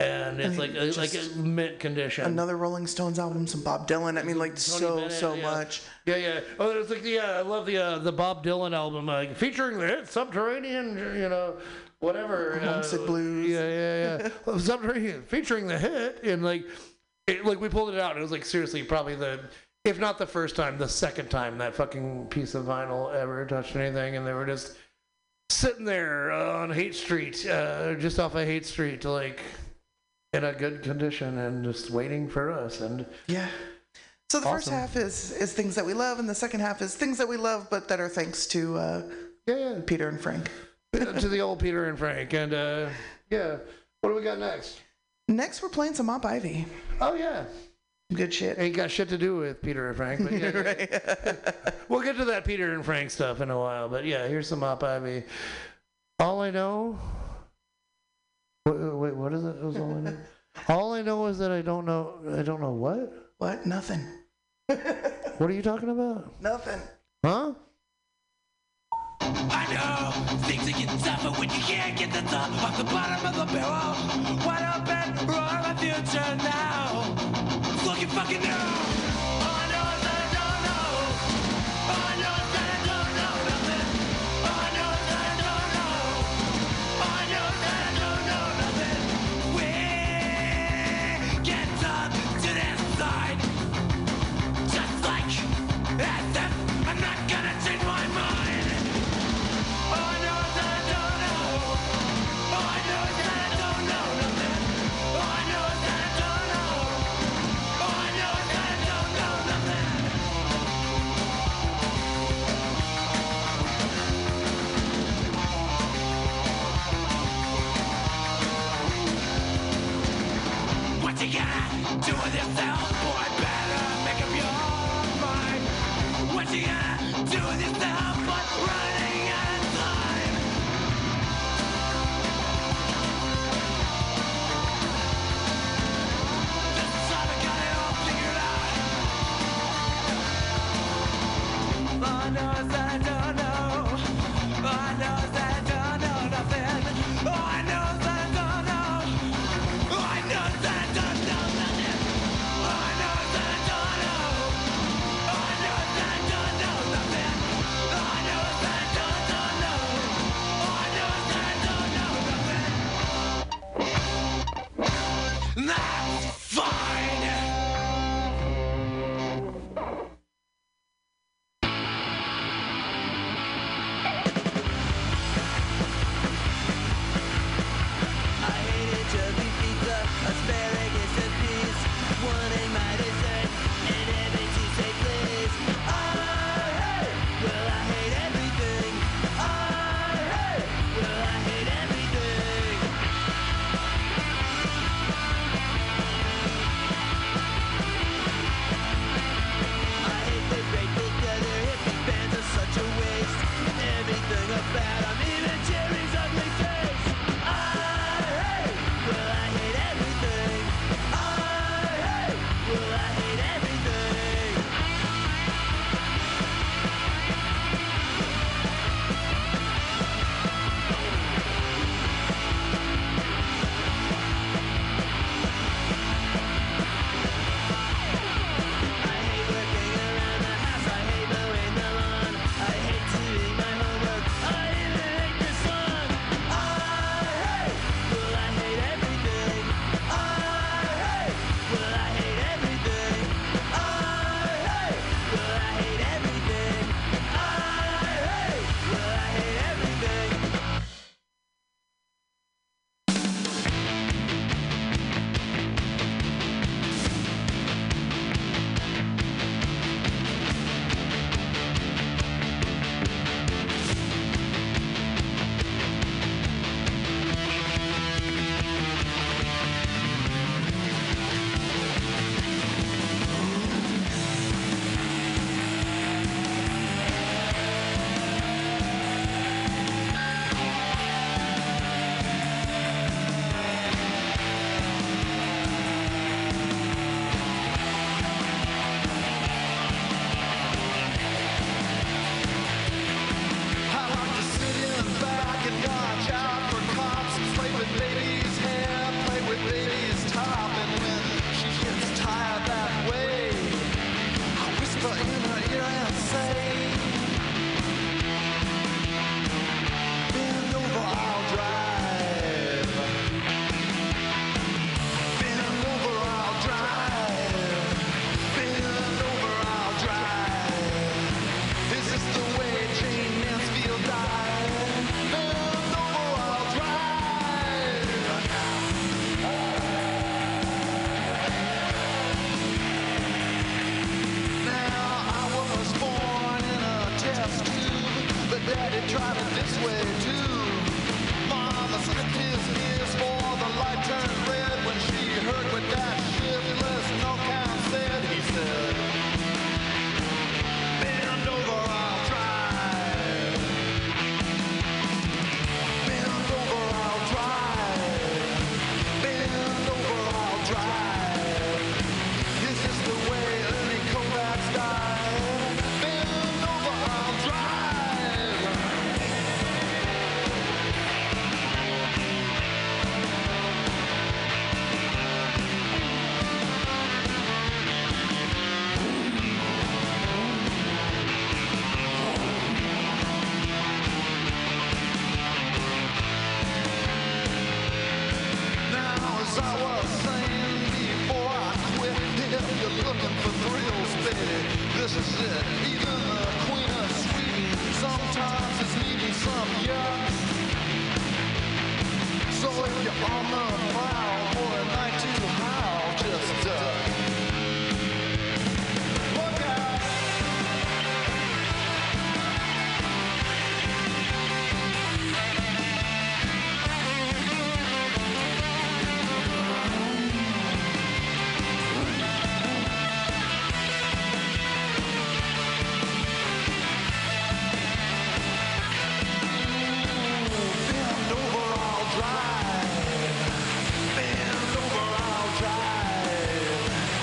and it's I like mean, a, like a mint condition. Another Rolling Stones album, some Bob Dylan. I mean, like Tony so Bennett, so yeah. much. Yeah, yeah. Oh, it's like yeah, I love the uh, the Bob Dylan album uh, featuring the hit Subterranean. You know, whatever. uh, Blues. Yeah, yeah, yeah. Something featuring the hit, and like, it, like we pulled it out. It was like seriously, probably the, if not the first time, the second time that fucking piece of vinyl ever touched anything, and they were just sitting there on Haight Street, uh, just off of Haight Street, like in a good condition, and just waiting for us. And Yeah. So the first half is is things that we love, and the second half is things that we love, but that are thanks to uh, Peter and Frank. to the old Peter and Frank, and uh, yeah, what do we got next? Next, we're playing some Op Ivy. Oh yeah, good shit. Ain't got shit to do with Peter and Frank, but yeah, we'll get to that Peter and Frank stuff in a while. But yeah, here's some Op Ivy. All I know. Wait, wait what is it? It was all I know. All I know is that I don't know. I don't know what. What? Nothing. What are you talking about? Nothing. Huh? I know things are getting tougher when you can't get the top off the bottom of the barrel. Wide open, roar my future now.